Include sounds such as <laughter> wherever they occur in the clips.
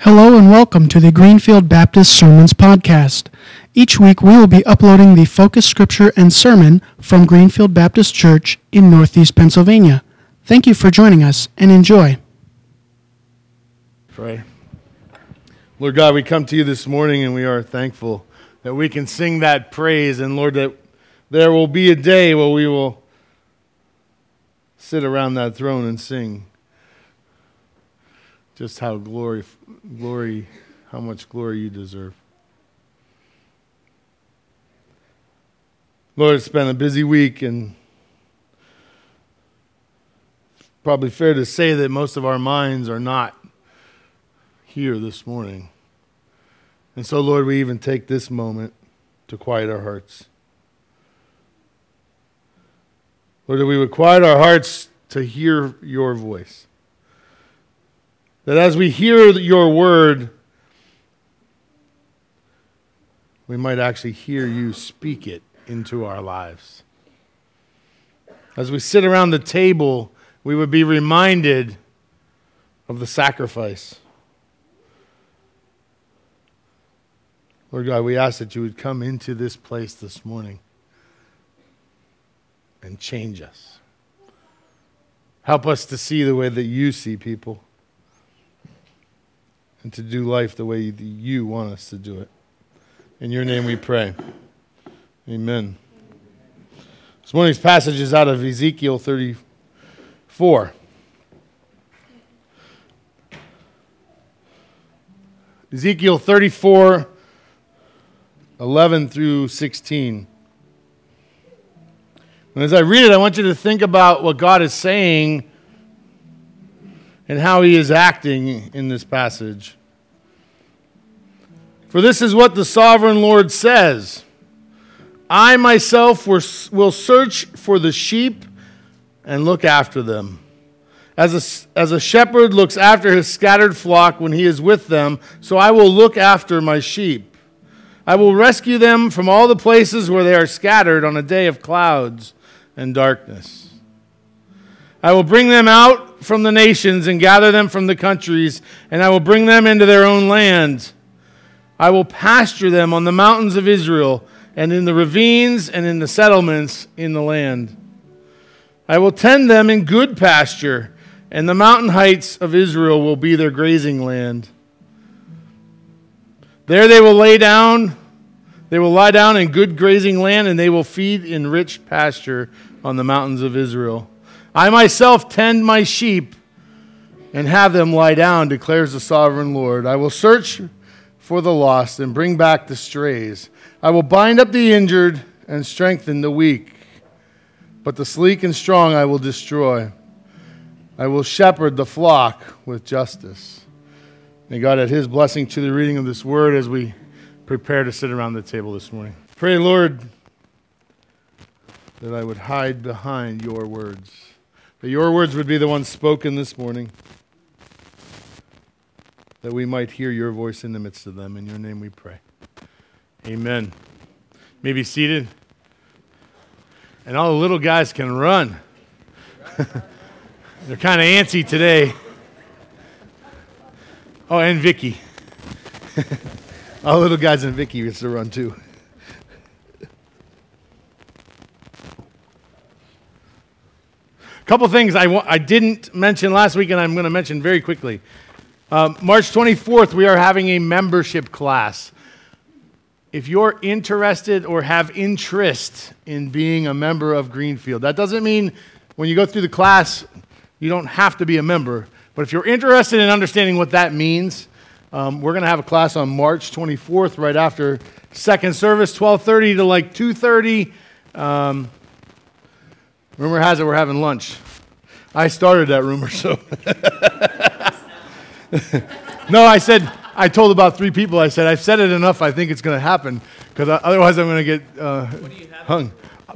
Hello and welcome to the Greenfield Baptist Sermons Podcast. Each week we will be uploading the focus scripture and sermon from Greenfield Baptist Church in Northeast Pennsylvania. Thank you for joining us and enjoy. Pray. Lord God, we come to you this morning and we are thankful that we can sing that praise. And Lord, that there will be a day where we will sit around that throne and sing just how glory, glory, how much glory you deserve. Lord, it's been a busy week, and probably fair to say that most of our minds are not here this morning. And so, Lord, we even take this moment to quiet our hearts. Lord, that we would quiet our hearts to hear your voice. That as we hear your word, we might actually hear you speak it into our lives. As we sit around the table, we would be reminded of the sacrifice. Lord God, we ask that you would come into this place this morning and change us. Help us to see the way that you see people and to do life the way you want us to do it. In your name we pray. Amen. This morning's passage is out of Ezekiel 34. Ezekiel 34, 11 through 16. And as I read it, I want you to think about what God is saying and how he is acting in this passage. For this is what the sovereign Lord says I myself will search for the sheep and look after them. As a, as a shepherd looks after his scattered flock when he is with them, so I will look after my sheep. I will rescue them from all the places where they are scattered on a day of clouds and darkness. I will bring them out from the nations and gather them from the countries, and I will bring them into their own land. I will pasture them on the mountains of Israel, and in the ravines and in the settlements in the land. I will tend them in good pasture, and the mountain heights of Israel will be their grazing land. There they will lay down, they will lie down in good grazing land, and they will feed in rich pasture on the mountains of Israel. I myself tend my sheep and have them lie down, declares the sovereign Lord. I will search for the lost and bring back the strays. I will bind up the injured and strengthen the weak. But the sleek and strong I will destroy. I will shepherd the flock with justice. May God add his blessing to the reading of this word as we prepare to sit around the table this morning. Pray, Lord, that I would hide behind your words. That your words would be the ones spoken this morning, that we might hear your voice in the midst of them. In your name we pray. Amen. may be seated. And all the little guys can run. <laughs> They're kind of antsy today. Oh, and Vicky. <laughs> all the little guys and Vicky gets to run too. Couple things I, I didn't mention last week, and I'm going to mention very quickly. Um, March 24th, we are having a membership class. If you're interested or have interest in being a member of Greenfield, that doesn't mean when you go through the class, you don't have to be a member. But if you're interested in understanding what that means, um, we're going to have a class on March 24th, right after second service, 12:30 to like 2:30. Um, Rumor has it we're having lunch. I started that rumor, so. <laughs> no, I said, I told about three people. I said, I've said it enough. I think it's going to happen because otherwise I'm going to get uh, hung.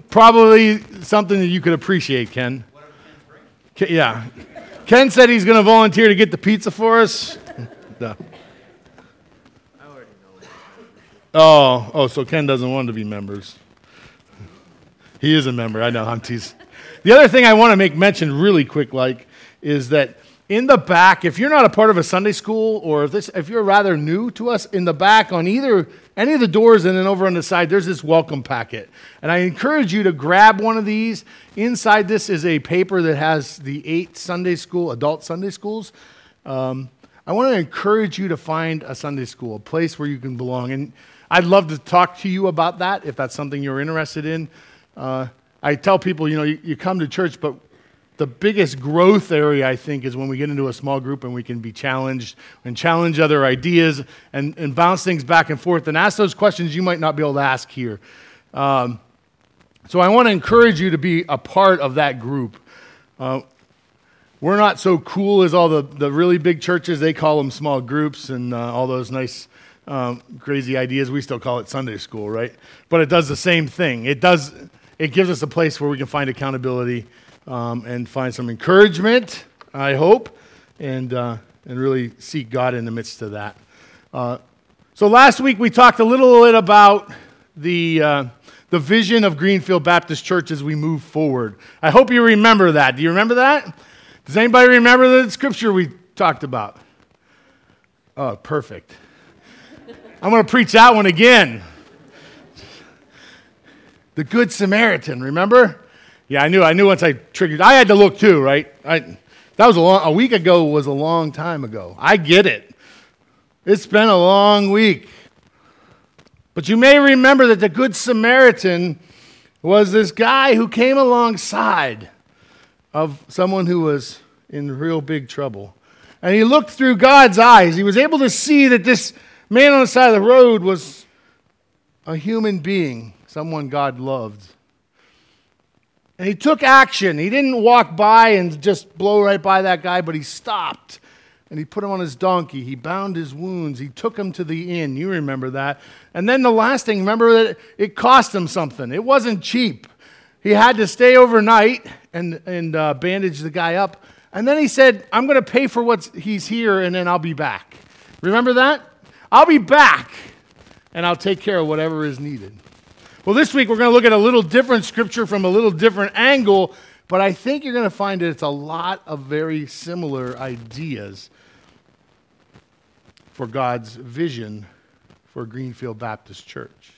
Probably something that you could appreciate, Ken. Ken yeah. Ken said he's going to volunteer to get the pizza for us. <laughs> no. Oh, oh, so Ken doesn't want to be members. He is a member. I know. I'm teasing. The other thing I want to make mention really quick, like, is that in the back, if you're not a part of a Sunday school or if, this, if you're rather new to us, in the back on either any of the doors and then over on the side, there's this welcome packet. And I encourage you to grab one of these. Inside this is a paper that has the eight Sunday school, adult Sunday schools. Um, I want to encourage you to find a Sunday school, a place where you can belong. And I'd love to talk to you about that if that's something you're interested in. Uh, I tell people, you know, you, you come to church, but the biggest growth area, I think, is when we get into a small group and we can be challenged and challenge other ideas and, and bounce things back and forth and ask those questions you might not be able to ask here. Um, so I want to encourage you to be a part of that group. Uh, we're not so cool as all the, the really big churches. They call them small groups and uh, all those nice, um, crazy ideas. We still call it Sunday school, right? But it does the same thing. It does. It gives us a place where we can find accountability um, and find some encouragement, I hope, and, uh, and really seek God in the midst of that. Uh, so last week we talked a little bit about the, uh, the vision of Greenfield Baptist Church as we move forward. I hope you remember that. Do you remember that? Does anybody remember the scripture we talked about? Oh, perfect. I'm going to preach that one again. The Good Samaritan, remember? Yeah, I knew. I knew once I triggered. I had to look too, right? I, that was a long. A week ago was a long time ago. I get it. It's been a long week. But you may remember that the Good Samaritan was this guy who came alongside of someone who was in real big trouble. And he looked through God's eyes. He was able to see that this man on the side of the road was a human being, someone God loved. And he took action. He didn't walk by and just blow right by that guy, but he stopped and he put him on his donkey. He bound his wounds. He took him to the inn. You remember that. And then the last thing, remember that it cost him something. It wasn't cheap. He had to stay overnight and, and uh, bandage the guy up. And then he said, I'm going to pay for what he's here and then I'll be back. Remember that? I'll be back and I'll take care of whatever is needed. Well, this week we're going to look at a little different scripture from a little different angle, but I think you're going to find that it's a lot of very similar ideas for God's vision for Greenfield Baptist Church.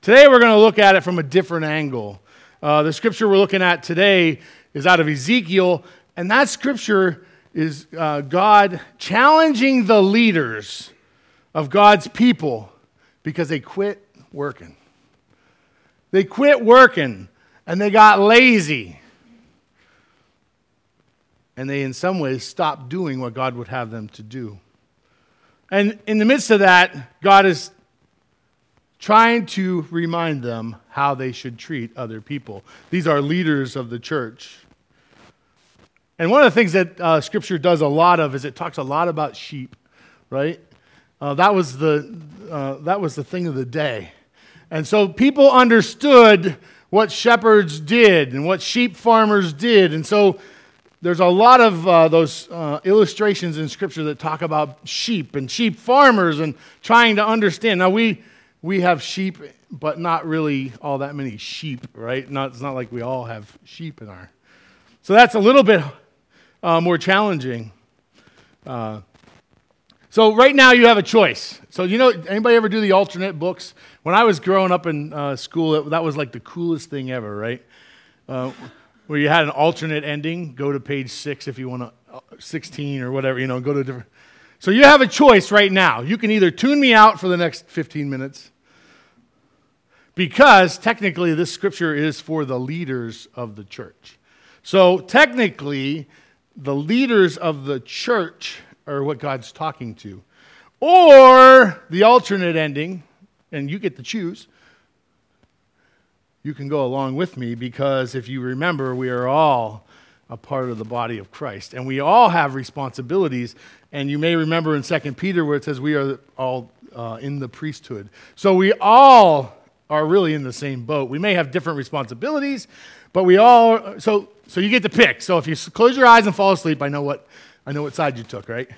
Today we're going to look at it from a different angle. Uh, the scripture we're looking at today is out of Ezekiel, and that scripture is uh, God challenging the leaders of God's people because they quit working. They quit working and they got lazy. And they, in some ways, stopped doing what God would have them to do. And in the midst of that, God is trying to remind them how they should treat other people. These are leaders of the church. And one of the things that uh, Scripture does a lot of is it talks a lot about sheep, right? Uh, that, was the, uh, that was the thing of the day. And so people understood what shepherds did and what sheep farmers did. And so there's a lot of uh, those uh, illustrations in Scripture that talk about sheep and sheep farmers and trying to understand. Now, we, we have sheep, but not really all that many sheep, right? Not, it's not like we all have sheep in our. So that's a little bit uh, more challenging. Uh, so right now you have a choice. So you know, anybody ever do the alternate books? When I was growing up in uh, school, it, that was like the coolest thing ever, right? Uh, where you had an alternate ending. Go to page six if you want to, uh, 16 or whatever, you know, go to different. So you have a choice right now. You can either tune me out for the next 15 minutes, because technically this scripture is for the leaders of the church. So technically, the leaders of the church are what God's talking to. Or the alternate ending, and you get to choose. You can go along with me because if you remember, we are all a part of the body of Christ. And we all have responsibilities. And you may remember in 2 Peter where it says we are all uh, in the priesthood. So we all are really in the same boat. We may have different responsibilities, but we all so so you get to pick. So if you close your eyes and fall asleep, I know what I know what side you took, right?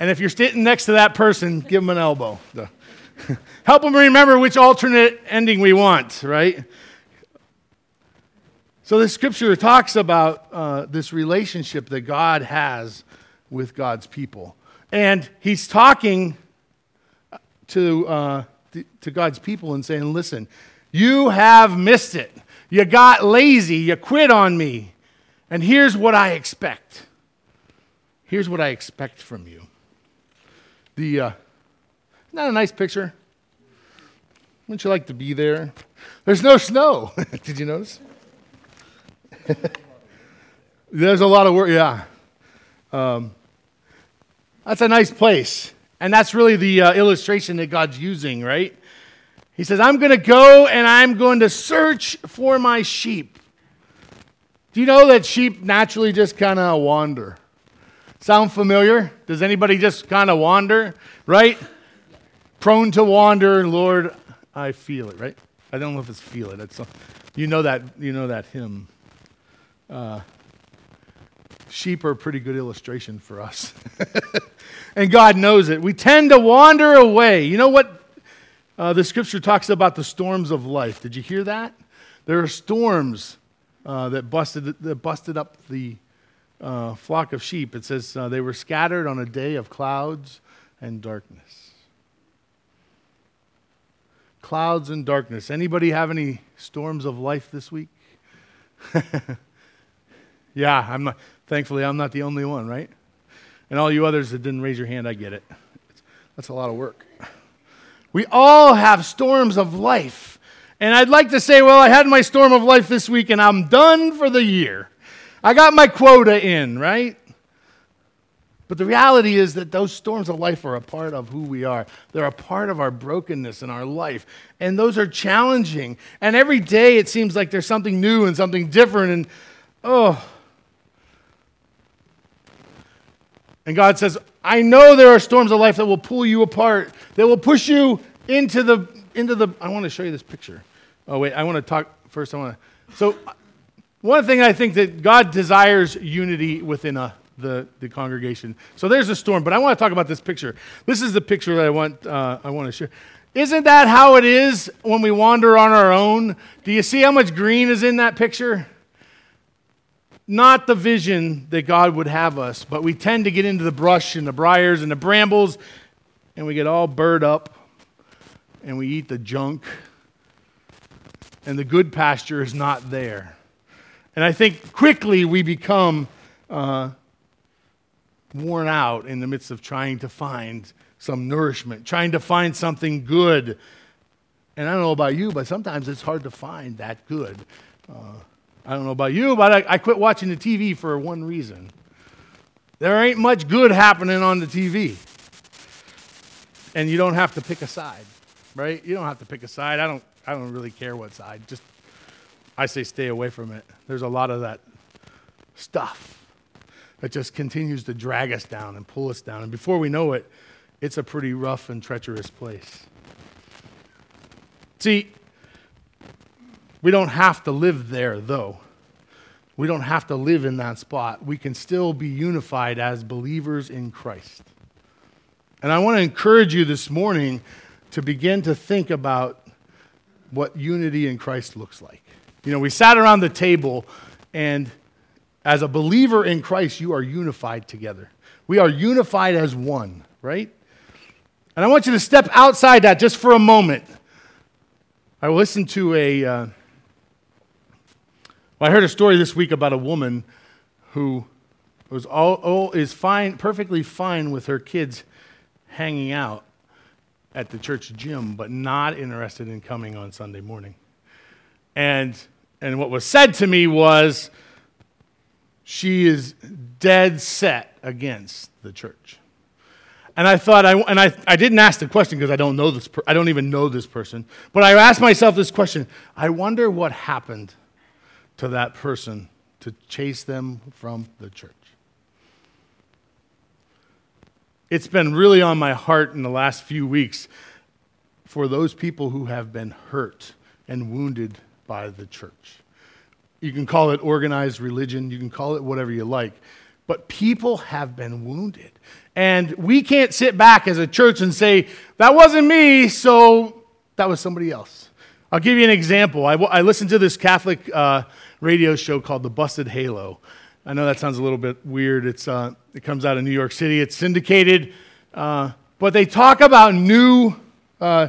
And if you're sitting next to that person, give them an elbow. <laughs> Help them remember which alternate ending we want, right? So, the scripture talks about uh, this relationship that God has with God's people. And he's talking to, uh, to God's people and saying, Listen, you have missed it. You got lazy. You quit on me. And here's what I expect. Here's what I expect from you. The, uh, not a nice picture? Wouldn't you like to be there? There's no snow. <laughs> Did you notice? <laughs> There's a lot of work, yeah. Um, that's a nice place. And that's really the uh, illustration that God's using, right? He says, I'm going to go and I'm going to search for my sheep. Do you know that sheep naturally just kind of wander? Sound familiar? Does anybody just kind of wander, right? Prone to wander, Lord, I feel it, right? I don't know if it's feel it. It's, you know that you know that hymn. Uh, sheep are a pretty good illustration for us. <laughs> and God knows it. We tend to wander away. You know what? Uh, the scripture talks about the storms of life. Did you hear that? There are storms uh, that, busted, that busted up the uh, flock of sheep. It says uh, they were scattered on a day of clouds and darkness. Clouds and darkness. Anybody have any storms of life this week? <laughs> yeah, I'm not, thankfully I'm not the only one, right? And all you others that didn't raise your hand, I get it. That's a lot of work. We all have storms of life. And I'd like to say, well, I had my storm of life this week and I'm done for the year. I got my quota in, right? But the reality is that those storms of life are a part of who we are. They're a part of our brokenness in our life. And those are challenging. And every day it seems like there's something new and something different. And oh. And God says, I know there are storms of life that will pull you apart, that will push you into the, into the. I want to show you this picture. Oh, wait, I want to talk first. I want to. So one thing I think that God desires unity within a, the, the congregation. So there's a storm, but I want to talk about this picture. This is the picture that I want, uh, I want to share. Isn't that how it is when we wander on our own? Do you see how much green is in that picture? Not the vision that God would have us, but we tend to get into the brush and the briars and the brambles, and we get all burred up, and we eat the junk, and the good pasture is not there. And I think quickly we become uh, worn out in the midst of trying to find some nourishment, trying to find something good. And I don't know about you, but sometimes it's hard to find that good. Uh, I don't know about you, but I, I quit watching the TV for one reason. There ain't much good happening on the TV. And you don't have to pick a side, right? You don't have to pick a side. I don't, I don't really care what side. Just I say stay away from it. There's a lot of that stuff that just continues to drag us down and pull us down. And before we know it, it's a pretty rough and treacherous place. See, we don't have to live there, though. We don't have to live in that spot. We can still be unified as believers in Christ. And I want to encourage you this morning to begin to think about what unity in Christ looks like. You know, we sat around the table, and as a believer in Christ, you are unified together. We are unified as one, right? And I want you to step outside that just for a moment. I listened to a. Uh, well, I heard a story this week about a woman who was all, all is fine, perfectly fine with her kids hanging out at the church gym, but not interested in coming on Sunday morning. And and what was said to me was, she is dead set against the church. And I thought, I, and I, I didn't ask the question because I don't know this, per, I don't even know this person. But I asked myself this question I wonder what happened to that person to chase them from the church. It's been really on my heart in the last few weeks for those people who have been hurt and wounded by the church. You can call it organized religion, you can call it whatever you like, but people have been wounded. And we can't sit back as a church and say, that wasn't me, so that was somebody else. I'll give you an example. I, I listened to this Catholic uh, radio show called The Busted Halo. I know that sounds a little bit weird. It's, uh, it comes out of New York City, it's syndicated, uh, but they talk about new uh,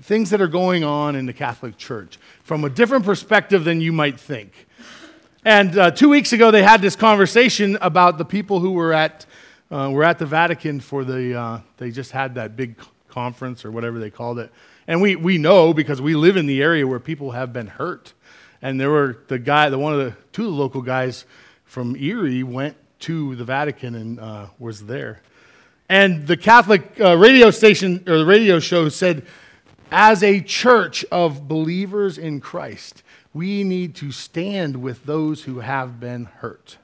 things that are going on in the Catholic Church from a different perspective than you might think. And uh, two weeks ago, they had this conversation about the people who were at, uh, were at the Vatican for the, uh, they just had that big conference or whatever they called it. And we, we know because we live in the area where people have been hurt. And there were the guy, the one of the two of the local guys from Erie went to the Vatican and uh, was there. And the Catholic uh, radio station or the radio show said, as a church of believers in Christ, we need to stand with those who have been hurt.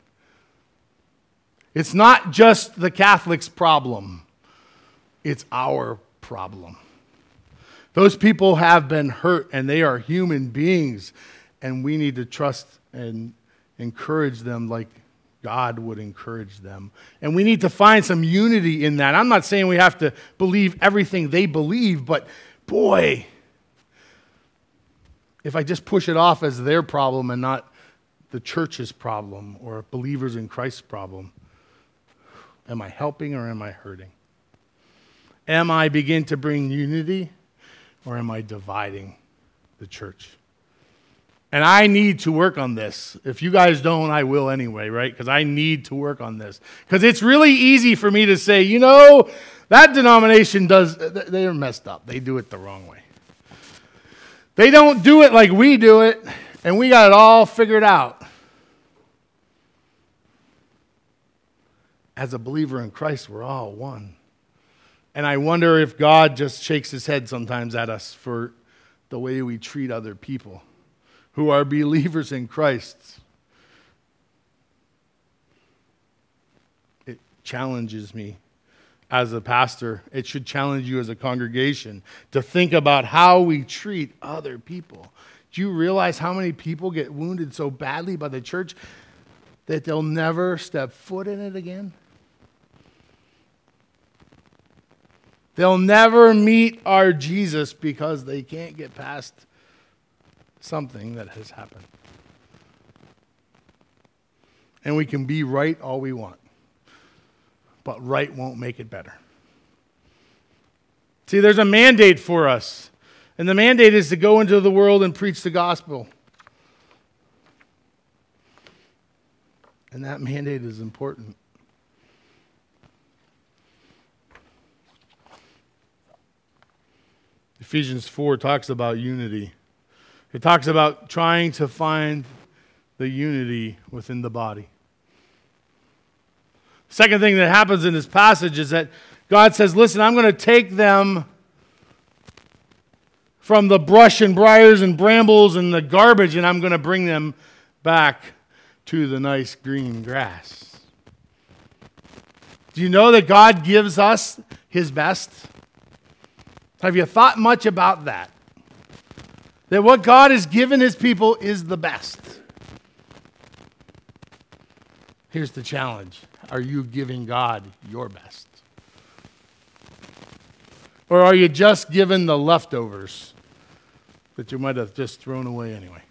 It's not just the Catholics' problem, it's our problem. Those people have been hurt and they are human beings, and we need to trust and encourage them like God would encourage them. And we need to find some unity in that. I'm not saying we have to believe everything they believe, but boy, if I just push it off as their problem and not the church's problem or believers in Christ's problem, am I helping or am I hurting? Am I begin to bring unity or am I dividing the church? And I need to work on this. If you guys don't, I will anyway, right? Because I need to work on this. Because it's really easy for me to say, you know, that denomination does, they're messed up. They do it the wrong way. They don't do it like we do it, and we got it all figured out. As a believer in Christ, we're all one. And I wonder if God just shakes his head sometimes at us for the way we treat other people who are believers in Christ. It challenges me as a pastor, it should challenge you as a congregation to think about how we treat other people. Do you realize how many people get wounded so badly by the church that they'll never step foot in it again? They'll never meet our Jesus because they can't get past something that has happened. And we can be right all we want but right won't make it better. See, there's a mandate for us, and the mandate is to go into the world and preach the gospel. And that mandate is important. Ephesians 4 talks about unity. It talks about trying to find the unity within the body. Second thing that happens in this passage is that God says, Listen, I'm going to take them from the brush and briars and brambles and the garbage, and I'm going to bring them back to the nice green grass. Do you know that God gives us his best? Have you thought much about that? That what God has given his people is the best. Here's the challenge are you giving God your best? Or are you just giving the leftovers that you might have just thrown away anyway?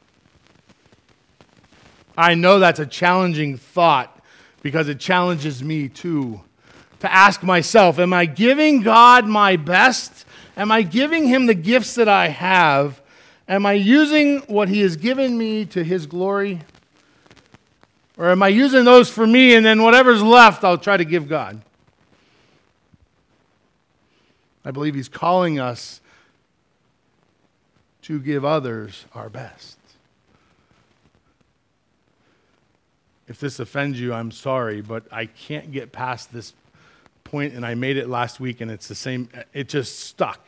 I know that's a challenging thought because it challenges me too to ask myself Am I giving God my best? Am I giving Him the gifts that I have? Am I using what He has given me to His glory? Or am I using those for me and then whatever's left I'll try to give God? I believe He's calling us to give others our best. If this offends you, I'm sorry, but I can't get past this point, and I made it last week, and it's the same, it just stuck.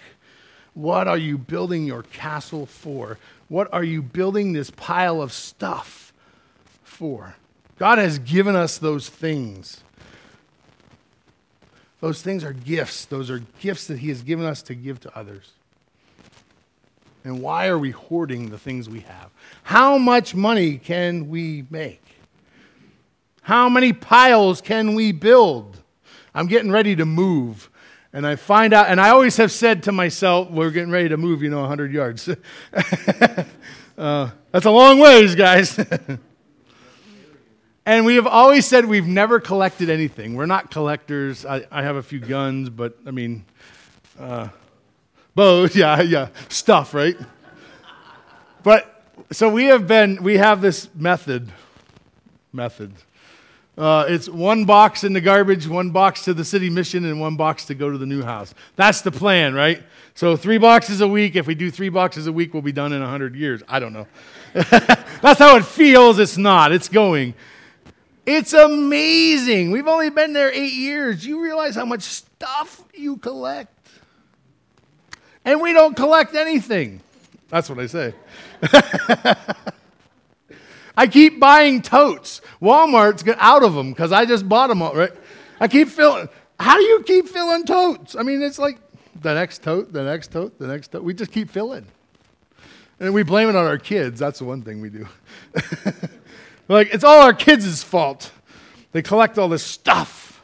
What are you building your castle for? What are you building this pile of stuff for? God has given us those things. Those things are gifts. Those are gifts that He has given us to give to others. And why are we hoarding the things we have? How much money can we make? How many piles can we build? I'm getting ready to move. And I find out, and I always have said to myself, we're getting ready to move, you know, 100 yards. <laughs> Uh, that's a long ways, guys. <laughs> and we have always said we've never collected anything. We're not collectors. I, I have a few guns, but I mean, uh, bows, <laughs> yeah, yeah, stuff, right? But so we have been, we have this method, method. Uh, it's one box in the garbage, one box to the city mission, and one box to go to the new house. That's the plan, right? So three boxes a week. If we do three boxes a week, we'll be done in 100 years. I don't know. <laughs> That's how it feels. It's not. It's going. It's amazing. We've only been there eight years. You realize how much stuff you collect? And we don't collect anything. That's what I say. <laughs> I keep buying totes. Walmart's got out of them because I just bought them all, right? I keep filling. How do you keep filling totes? I mean, it's like the next tote, the next tote, the next tote. We just keep filling. And we blame it on our kids. That's the one thing we do. <laughs> like, it's all our kids' fault. They collect all this stuff.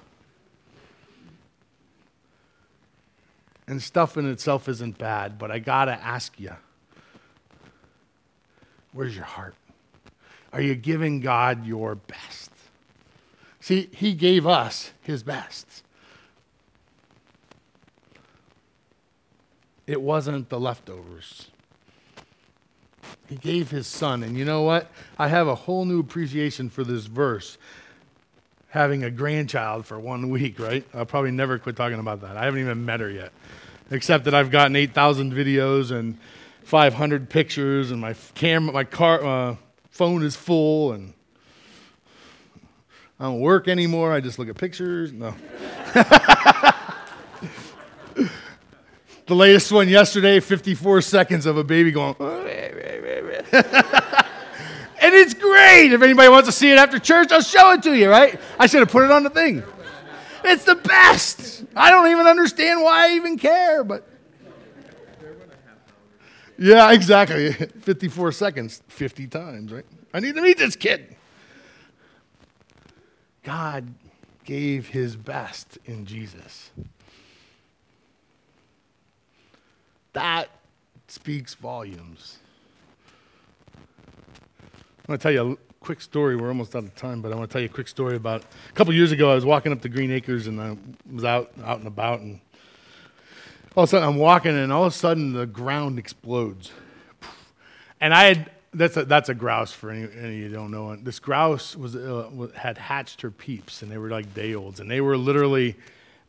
And stuff in itself isn't bad, but I got to ask you where's your heart? Are you giving God your best? See, He gave us His best. It wasn't the leftovers. He gave His Son. And you know what? I have a whole new appreciation for this verse having a grandchild for one week, right? I'll probably never quit talking about that. I haven't even met her yet, except that I've gotten 8,000 videos and 500 pictures, and my camera, my car, uh, phone is full, and I don't work anymore. I just look at pictures. No. <laughs> the latest one yesterday, 54 seconds of a baby going. <laughs> and it's great. If anybody wants to see it after church, I'll show it to you, right? I should have put it on the thing. It's the best. I don't even understand why I even care, but yeah, exactly. <laughs> 54 seconds, 50 times, right? I need to meet this kid. God gave his best in Jesus. That speaks volumes. I'm going to tell you a quick story. We're almost out of time, but I want to tell you a quick story about a couple years ago. I was walking up to Green Acres and I was out, out and about, and all of a sudden I'm walking, and all of a sudden the ground explodes. And I had that's a, that's a grouse for any, any of you don't know. This grouse was uh, had hatched her peeps, and they were like day olds, and they were literally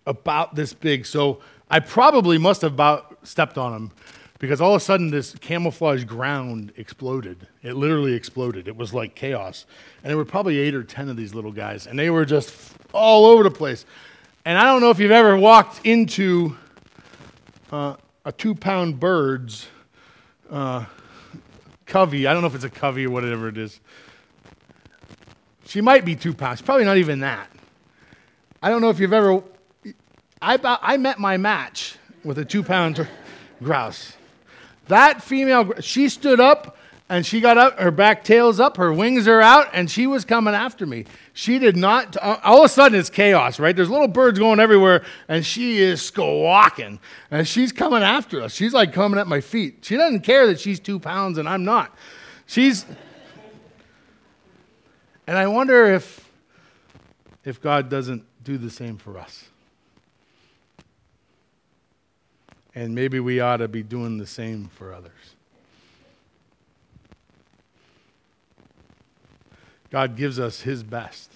about this big. So I probably must have about stepped on them because all of a sudden this camouflage ground exploded. It literally exploded. It was like chaos, and there were probably eight or ten of these little guys, and they were just all over the place. And I don't know if you've ever walked into uh, a two pound bird's uh, covey. I don't know if it's a covey or whatever it is. She might be two pounds, probably not even that. I don't know if you've ever. I, I met my match with a two pound <laughs> grouse. That female, she stood up and she got up, her back tail's up, her wings are out, and she was coming after me. She did not, uh, all of a sudden it's chaos, right? There's little birds going everywhere, and she is squawking, and she's coming after us. She's like coming at my feet. She doesn't care that she's two pounds and I'm not. She's, and I wonder if, if God doesn't do the same for us. And maybe we ought to be doing the same for others. God gives us His best.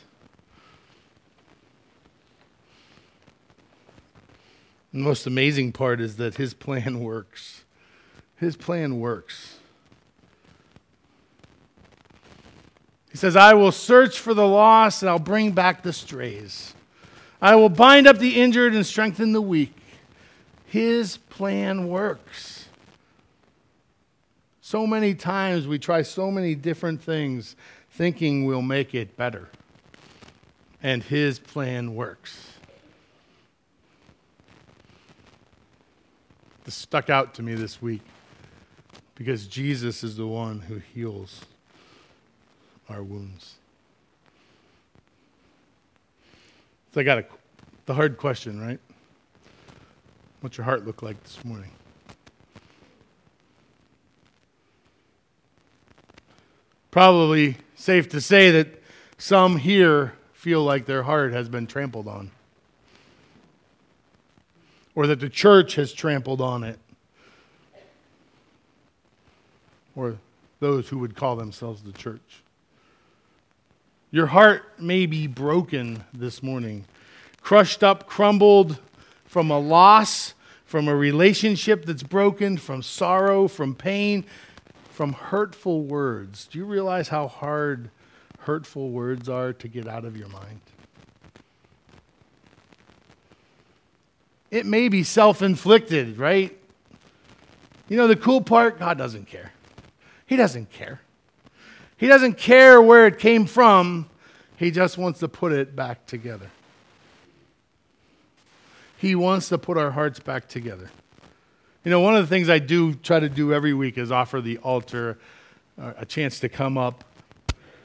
The most amazing part is that His plan <laughs> works. His plan works. He says, I will search for the lost and I'll bring back the strays. I will bind up the injured and strengthen the weak. His plan works. So many times we try so many different things thinking we'll make it better. And his plan works. This stuck out to me this week because Jesus is the one who heals our wounds. So I got a, the hard question, right? What's your heart look like this morning? Probably safe to say that some here feel like their heart has been trampled on, or that the church has trampled on it, or those who would call themselves the church. Your heart may be broken this morning, crushed up, crumbled from a loss, from a relationship that's broken, from sorrow, from pain, from hurtful words. Do you realize how hard hurtful words are to get out of your mind? It may be self inflicted, right? You know, the cool part God doesn't care. He doesn't care. He doesn't care where it came from, He just wants to put it back together. He wants to put our hearts back together. You know, one of the things I do try to do every week is offer the altar a chance to come up,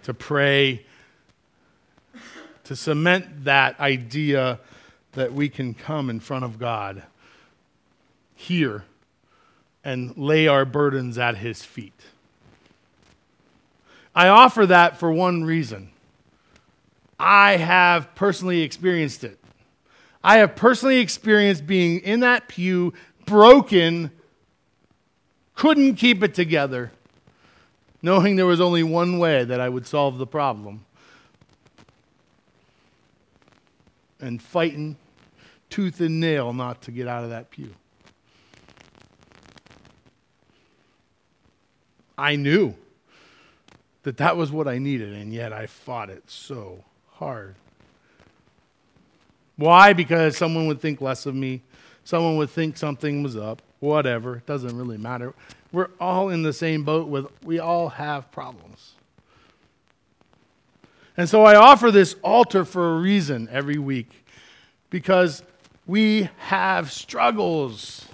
to pray, to cement that idea that we can come in front of God here and lay our burdens at His feet. I offer that for one reason. I have personally experienced it. I have personally experienced being in that pew broken, couldn't keep it together, knowing there was only one way that I would solve the problem. And fighting tooth and nail not to get out of that pew. I knew that that was what I needed, and yet I fought it so hard. Why? Because someone would think less of me. Someone would think something was up, whatever. It doesn't really matter. We're all in the same boat with we all have problems. And so I offer this altar for a reason every week because we have struggles.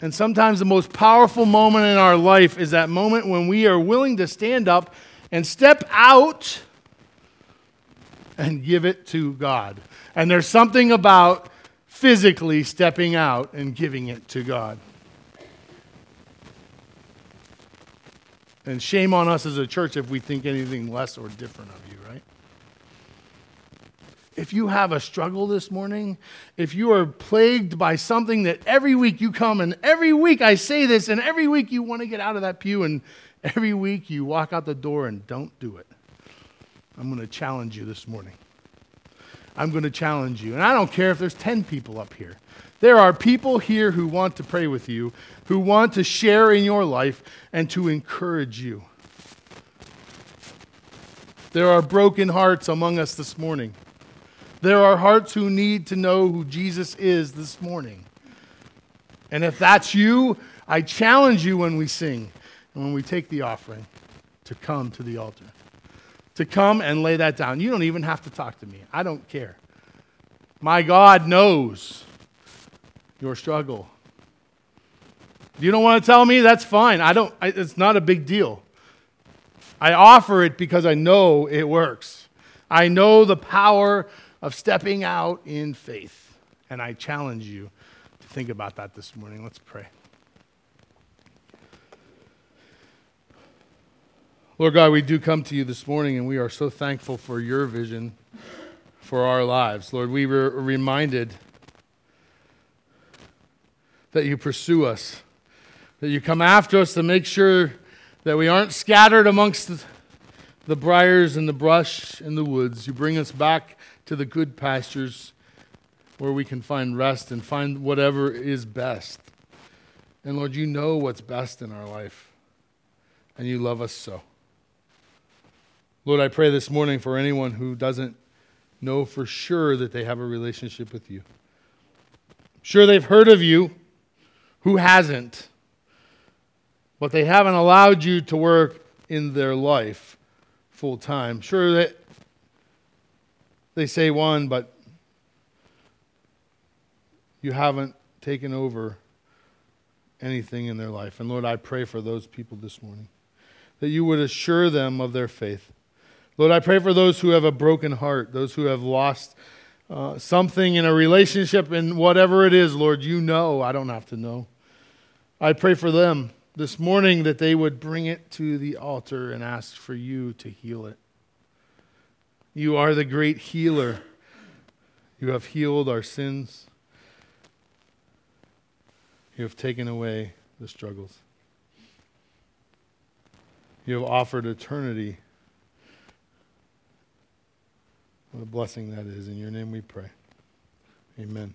And sometimes the most powerful moment in our life is that moment when we are willing to stand up and step out and give it to God. And there's something about physically stepping out and giving it to God. And shame on us as a church if we think anything less or different of you, right? If you have a struggle this morning, if you are plagued by something that every week you come and every week I say this, and every week you want to get out of that pew, and every week you walk out the door and don't do it, I'm going to challenge you this morning. I'm going to challenge you. And I don't care if there's 10 people up here. There are people here who want to pray with you, who want to share in your life and to encourage you. There are broken hearts among us this morning. There are hearts who need to know who Jesus is this morning. And if that's you, I challenge you when we sing and when we take the offering to come to the altar to come and lay that down. You don't even have to talk to me. I don't care. My God knows your struggle. You don't want to tell me? That's fine. I don't I, it's not a big deal. I offer it because I know it works. I know the power of stepping out in faith. And I challenge you to think about that this morning. Let's pray. Lord God, we do come to you this morning and we are so thankful for your vision for our lives. Lord, we were reminded that you pursue us, that you come after us to make sure that we aren't scattered amongst the, briars and the brush and the woods. You bring us back to the good pastures where we can find rest and find whatever is best. And Lord, you know what's best in our life, and you love us so. Lord, I pray this morning for anyone who doesn't know for sure that they have a relationship with you. Sure, they've heard of you. Who hasn't? But they haven't allowed you to work in their life full time. Sure, that they say one, but you haven't taken over anything in their life. And Lord, I pray for those people this morning that you would assure them of their faith Lord, I pray for those who have a broken heart, those who have lost uh, something in a relationship, and whatever it is, Lord, you know. I don't have to know. I pray for them this morning that they would bring it to the altar and ask for you to heal it. You are the great healer. You have healed our sins. You have taken away the struggles. You have offered eternity. What a blessing that is. In your name we pray. Amen.